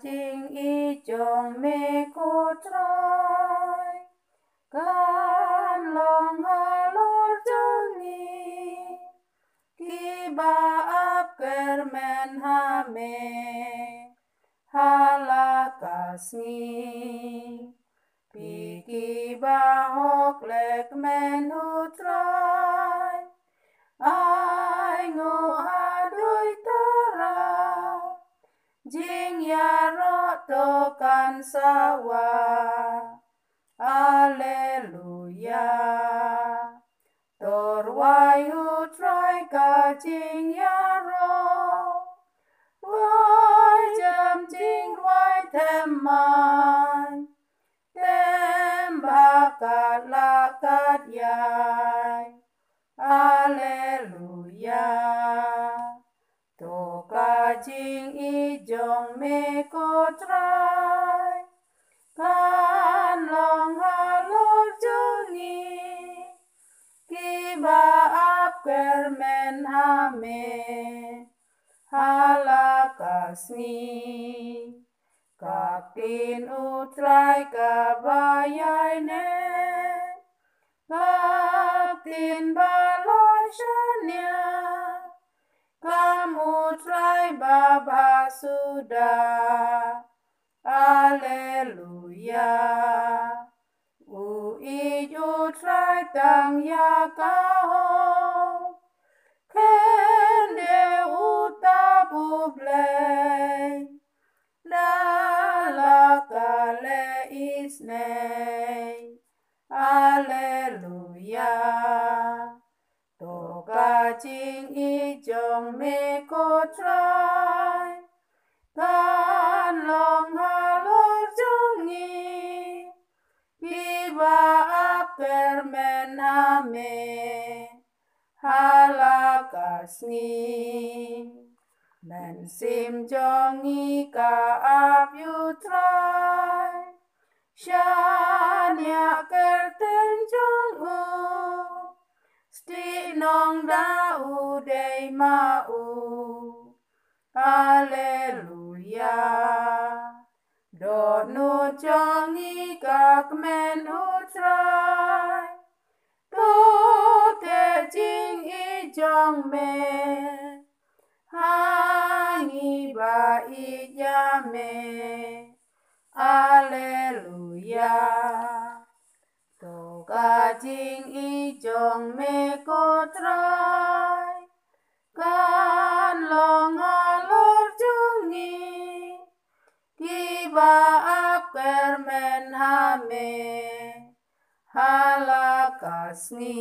jing i jong me ko trai kan long halor jongi. Ki ba ap ker men ha me halakasni piki ba hok lek men hu trai ai ngo adoi tara. Jing ya kan sawa. Alleluia. Tor wai hu trai ka jing ya ro Wai jam jing wai tem Tem bakat lakat yai. Alleluia Ka jing i jong me ko trai Kan long halor jongi. Ki ba ap ker men ha me halakasni Kakin utrai kabayai ne Kakin baloi shania trai baba sudah. Alleluia Ui utrai tang ya kau. Kende isnei Alleluia Toka jing i jong me ko trai Kan long halor jongi Iba ap kermen ame halakasni Men sim jongi ka ap yu trai Shania nong da u dei ma u Alleluia. Do nu jongi kak men u trai jong me. Hangi ba i me. Alleluia kacing ijong mekotrai kan longa lor jungi. Kiba ap kermen hame halakasni